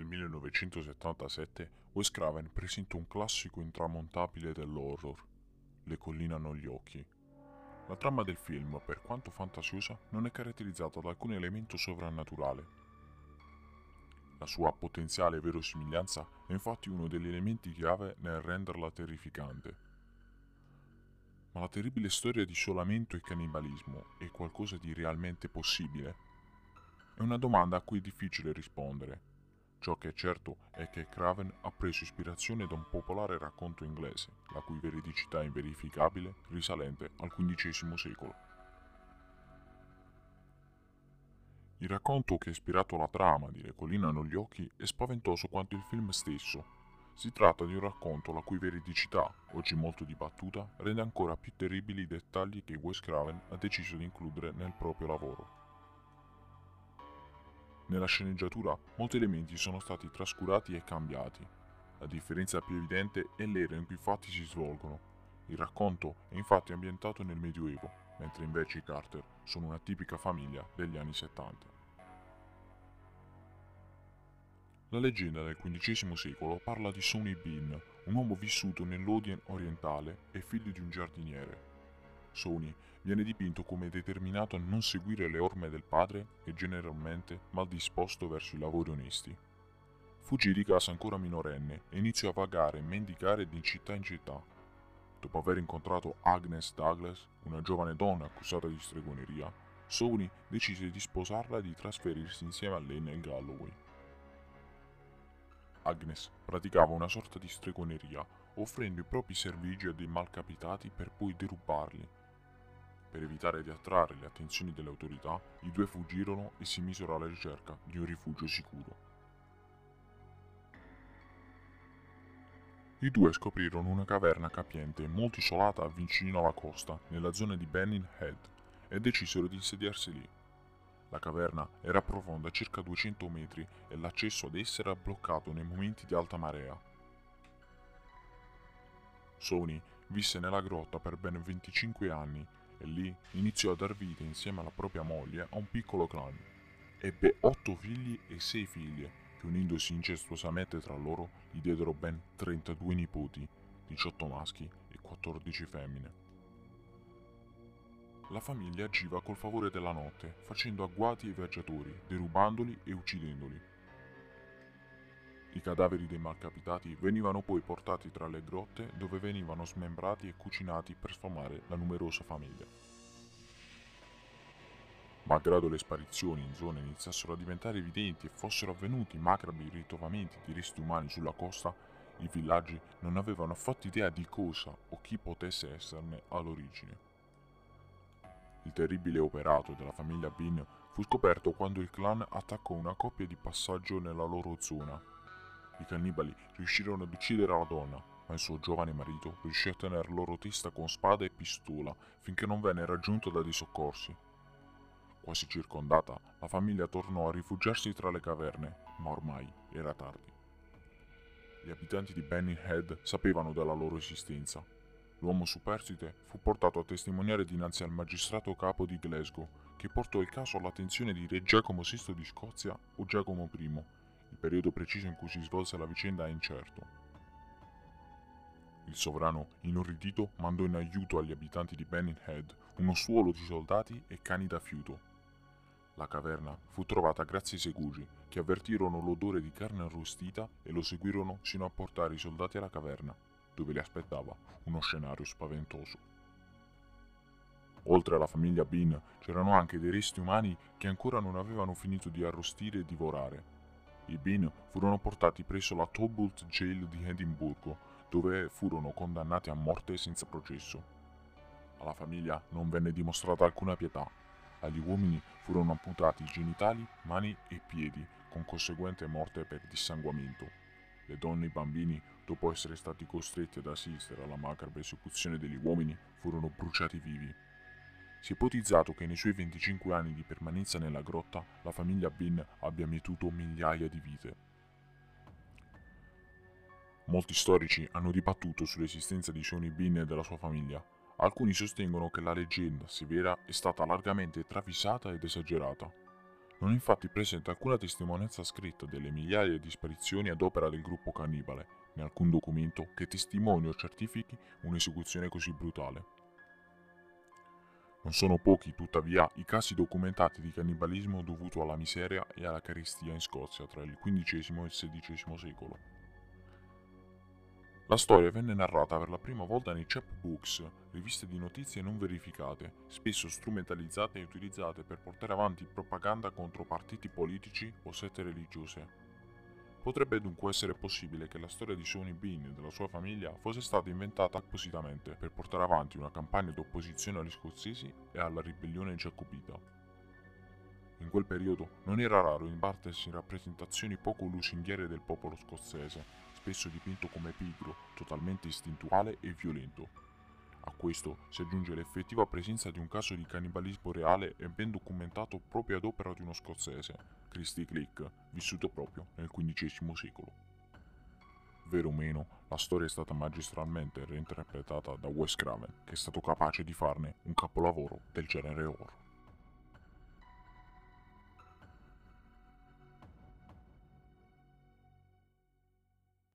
Nel 1977 Wes Craven presentò un classico intramontabile dell'horror, Le colline hanno gli occhi. La trama del film, per quanto fantasiosa, non è caratterizzata da alcun elemento sovrannaturale. La sua potenziale verosimiglianza è infatti uno degli elementi chiave nel renderla terrificante. Ma la terribile storia di isolamento e cannibalismo è qualcosa di realmente possibile? È una domanda a cui è difficile rispondere. Ciò che è certo è che Craven ha preso ispirazione da un popolare racconto inglese, la cui veridicità è inverificabile, risalente al XV secolo. Il racconto che ha ispirato la trama di Le colline hanno gli occhi è spaventoso quanto il film stesso. Si tratta di un racconto la cui veridicità, oggi molto dibattuta, rende ancora più terribili i dettagli che Wes Craven ha deciso di includere nel proprio lavoro. Nella sceneggiatura molti elementi sono stati trascurati e cambiati. La differenza più evidente è l'era in cui i fatti si svolgono. Il racconto è infatti ambientato nel Medioevo, mentre invece i Carter sono una tipica famiglia degli anni 70. La leggenda del XV secolo parla di Sonny Bean, un uomo vissuto nell'Odien orientale e figlio di un giardiniere. Sony viene dipinto come determinato a non seguire le orme del padre e generalmente mal disposto verso i lavori onesti. Fuggì di casa ancora minorenne e iniziò a vagare e mendicare di città in città. Dopo aver incontrato Agnes Douglas, una giovane donna accusata di stregoneria, Sony decise di sposarla e di trasferirsi insieme a lei nel Galloway. Agnes praticava una sorta di stregoneria, offrendo i propri servigi a dei malcapitati per poi derubarli per evitare di attrarre le attenzioni delle autorità, i due fuggirono e si misero alla ricerca di un rifugio sicuro. I due scoprirono una caverna capiente molto isolata vicino alla costa, nella zona di Benin Head, e decisero di insediarsi lì. La caverna era profonda circa 200 metri e l'accesso ad essa era bloccato nei momenti di alta marea. Sony visse nella grotta per ben 25 anni e lì iniziò a dar vita insieme alla propria moglie a un piccolo clan. Ebbe otto figli e sei figlie, che unendosi incestuosamente tra loro gli diedero ben 32 nipoti, 18 maschi e 14 femmine. La famiglia agiva col favore della notte, facendo agguati ai viaggiatori, derubandoli e uccidendoli. I cadaveri dei malcapitati venivano poi portati tra le grotte dove venivano smembrati e cucinati per sfamare la numerosa famiglia. Malgrado le sparizioni in zone iniziassero a diventare evidenti e fossero avvenuti macabri ritrovamenti di resti umani sulla costa, i villaggi non avevano affatto idea di cosa o chi potesse esserne all'origine. Il terribile operato della famiglia Bean fu scoperto quando il clan attaccò una coppia di passaggio nella loro zona i cannibali riuscirono ad uccidere la donna, ma il suo giovane marito riuscì a tener loro testa con spada e pistola finché non venne raggiunto da dei soccorsi. Quasi circondata, la famiglia tornò a rifugiarsi tra le caverne, ma ormai era tardi. Gli abitanti di Benning Head sapevano della loro esistenza. L'uomo superstite fu portato a testimoniare dinanzi al magistrato capo di Glasgow, che portò il caso all'attenzione di re Giacomo VI di Scozia o Giacomo I, periodo preciso in cui si svolse la vicenda è incerto. Il sovrano, inorridito, mandò in aiuto agli abitanti di Benin Head uno suolo di soldati e cani da fiuto. La caverna fu trovata grazie ai segugi, che avvertirono l'odore di carne arrostita e lo seguirono sino a portare i soldati alla caverna, dove li aspettava uno scenario spaventoso. Oltre alla famiglia Bean c'erano anche dei resti umani che ancora non avevano finito di arrostire e divorare, i Bean furono portati presso la Tobult Jail di Edimburgo, dove furono condannati a morte senza processo. Alla famiglia non venne dimostrata alcuna pietà. Agli uomini furono amputati genitali, mani e piedi, con conseguente morte per dissanguamento. Le donne e i bambini, dopo essere stati costretti ad assistere alla macabra esecuzione degli uomini, furono bruciati vivi. Si è ipotizzato che nei suoi 25 anni di permanenza nella grotta la famiglia Bean abbia mietuto migliaia di vite. Molti storici hanno dibattuto sull'esistenza di Sonny Bean e della sua famiglia. Alcuni sostengono che la leggenda, se vera, è stata largamente travisata ed esagerata. Non è infatti presente alcuna testimonianza scritta delle migliaia di sparizioni ad opera del gruppo cannibale, né alcun documento che testimoni o certifichi un'esecuzione così brutale. Non sono pochi, tuttavia, i casi documentati di cannibalismo dovuto alla miseria e alla carestia in Scozia tra il XV e il XVI secolo. La storia venne narrata per la prima volta nei chapbooks, riviste di notizie non verificate, spesso strumentalizzate e utilizzate per portare avanti propaganda contro partiti politici o sette religiose. Potrebbe dunque essere possibile che la storia di Sonny Bean e della sua famiglia fosse stata inventata appositamente per portare avanti una campagna di opposizione agli scozzesi e alla ribellione giacobita. In quel periodo non era raro imbattersi in rappresentazioni poco lusinghiere del popolo scozzese, spesso dipinto come pigro, totalmente istintuale e violento. A questo si aggiunge l'effettiva presenza di un caso di cannibalismo reale e ben documentato proprio ad opera di uno scozzese, Christy Click, vissuto proprio nel XV secolo. Vero o meno, la storia è stata magistralmente reinterpretata da Wes Craven, che è stato capace di farne un capolavoro del genere horror.